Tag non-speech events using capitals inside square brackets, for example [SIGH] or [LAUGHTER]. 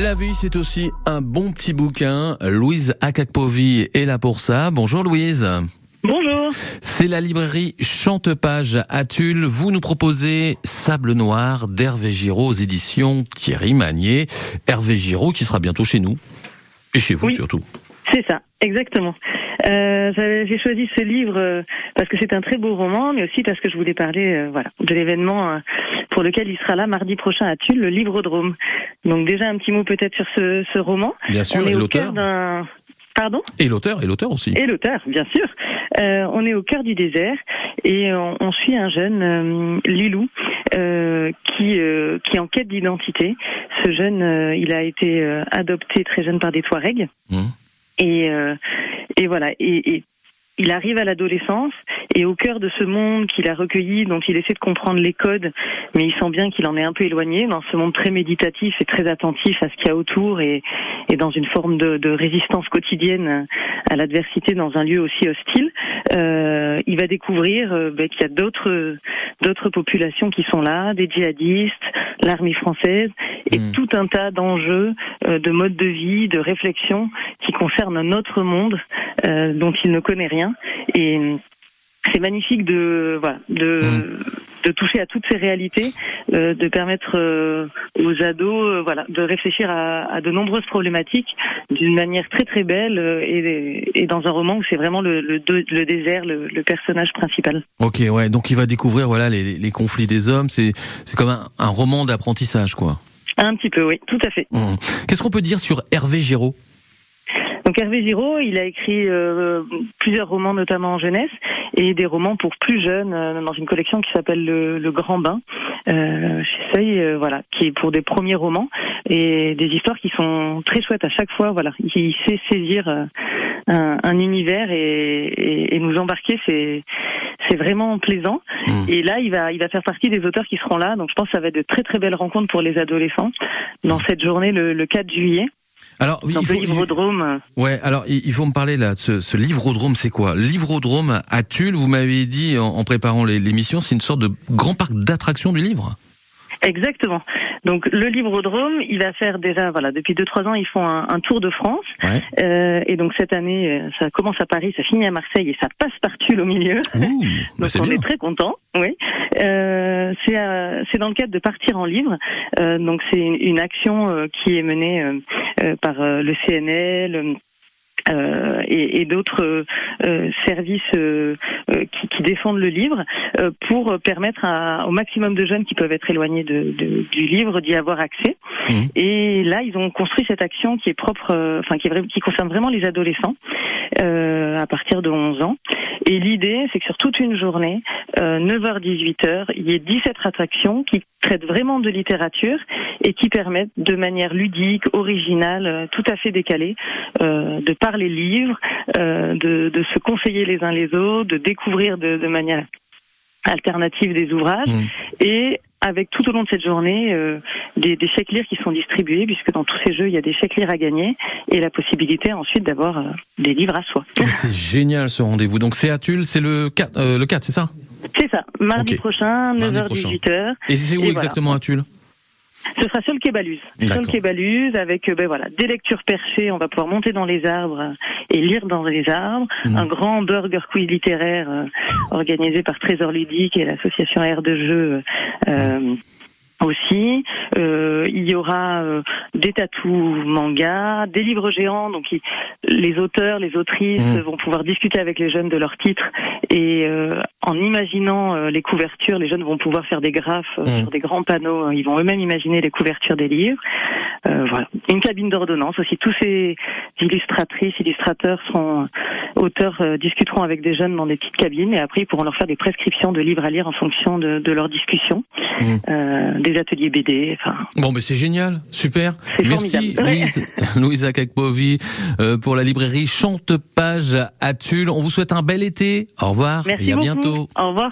La vie, c'est aussi un bon petit bouquin. Louise Akakpovi est là pour ça. Bonjour Louise. Bonjour. C'est la librairie Chantepage à Tulle. Vous nous proposez Sable Noir d'Hervé Giraud aux éditions Thierry Magnier. Hervé Giraud qui sera bientôt chez nous. Et chez vous Oui. surtout. C'est ça, exactement. Euh, J'ai choisi ce livre euh, parce que c'est un très beau roman, mais aussi parce que je voulais parler euh, voilà, de l'événement pour lequel il sera là mardi prochain à Tulle, le Livrodrome. Donc déjà un petit mot peut-être sur ce, ce roman. Bien sûr, On et est l'auteur. Pardon Et l'auteur, et l'auteur aussi. Et l'auteur, bien sûr. Euh, on est au cœur du désert et on, on suit un jeune, euh, Lilou, euh, qui, euh, qui est en quête d'identité. Ce jeune, il a été adopté très jeune par des Touaregs. Mhm. Et, et voilà. Et, et il arrive à l'adolescence et au cœur de ce monde qu'il a recueilli, dont il essaie de comprendre les codes, mais il sent bien qu'il en est un peu éloigné dans ce monde très méditatif et très attentif à ce qu'il y a autour et, et dans une forme de, de résistance quotidienne à l'adversité dans un lieu aussi hostile. Euh, il va découvrir euh, ben, qu'il y a d'autres d'autres populations qui sont là, des djihadistes, l'armée française et Mm. tout un tas d'enjeux euh, de mode de vie, de réflexion qui concernent un autre monde euh, dont il ne connaît rien. Et euh, c'est magnifique de voilà de de toucher à toutes ces réalités, euh, de permettre euh, aux ados euh, voilà de réfléchir à, à de nombreuses problématiques d'une manière très très belle et, et dans un roman où c'est vraiment le, le, désert le, le personnage principal. Ok, ouais. Donc il va découvrir voilà les, les conflits des hommes. C'est comme un, un roman d'apprentissage, quoi. Un petit peu, oui, tout à fait. Mhm. Qu'est-ce qu'on peut dire sur Hervé Giraud? Donc Hervé Giraud, il a écrit euh, plusieurs romans, notamment en jeunesse, et des romans pour plus jeunes euh, dans une collection qui s'appelle le, Le Grand Bain chez Seuil, euh, voilà, qui est pour des premiers romans et des histoires qui sont très chouettes à chaque fois. Voilà, il sait saisir euh, un, un univers et, et- et nous embarquer. C'est c'est vraiment plaisant. Mhm. Et là, il va il va faire partie des auteurs qui seront là. Donc je pense que ça va être de très très belles rencontres pour les adolescents dans cette journée le, le 4 juillet. Alors, oui, il faut, le Livrodrome. Ouais, alors il faut me parler là ce, ce livrodrome, c'est quoi? Livrodrome à Tulle, vous m'avez dit en, en préparant l'émission, c'est une sorte de grand parc d'attractions du livre Exactement. Donc le Livrodrome, il va faire déjà, voilà, depuis deux trois ans, ils font un, un tour de France. Ouais. Euh, et donc cette année, euh, ça commence à Paris, ça finit à Marseille et ça passe par Tulle au milieu. Ouh, bah [LAUGHS] Donc on bien. est très content. Oui. Euh, c'est euh, c'est dans le cadre de partir en livre. Euh, donc c'est une, une action euh, qui est menée par euh, le CNL. euh, et, et d'autres euh, euh, services euh, euh, qui, qui défendent le livre euh, pour permettre à- au maximum de jeunes qui peuvent être éloignés de, de- du livre d'y avoir accès. Mhm. Et là, ils ont construit cette action qui est propre, euh, enfin qui, est qui concerne vraiment les adolescents euh, à partir de 11 ans. Et l'idée, c'est que sur toute une journée, euh, 9h-18h, il y ait 17 attractions qui traitent vraiment de littérature et qui permettent de manière ludique, originale, euh, tout à fait décalée, euh, de parler livres, euh, de, de se conseiller les uns les autres, de découvrir de, de manière alternative des ouvrages Mhm. et avec tout au long de cette journée euh, des, des chèques lire qui sont distribués puisque dans tous ces jeux il y a des chèques lire à gagner et la possibilité ensuite d'avoir euh, des livres à soi. C'est génial ce rendez-vous. Donc c'est à Tulle, c'est le 4, euh, le 4 c'est ça? C'est ça, mardi prochain, Mardi 9h, prochain. 18h. Et c'est où Et voilà. exactement à Tulle? Ce sera sur le quai Baluse. Sur le avec euh, ben voilà, des lectures perchées, on va pouvoir monter dans les arbres euh, et lire dans les arbres. Mhm. Un grand burger quiz littéraire euh, organisé par Trésor Ludique et l'association Air de Jeu. Euh, aussi, Euh, il y aura euh, des tatous manga, des livres géants. Donc, il- les auteurs, les autrices Mhm. vont pouvoir discuter avec les jeunes de leurs titres et euh, en imaginant euh, les couvertures, les jeunes vont pouvoir faire des graphes euh, Mhm. sur des grands panneaux. Ils vont eux-mêmes imaginer les couvertures des livres. Euh, voilà, une cabine d'ordonnance aussi. Tous ces illustratrices, illustrateurs seront auteurs euh, discuteront avec des jeunes dans des petites cabines et après ils pourront leur faire des prescriptions de livres à lire en fonction de, de leur discussion, Mhm. Euh, des ateliers BD. Enfin, Bon, mais c'est génial, super. Merci formidable. Louise, [LAUGHS] Louise Akakpovi euh, pour la librairie Chantepage à Tulle. On vous souhaite un bel été. Au revoir merci et à beaucoup. bientôt. Au revoir.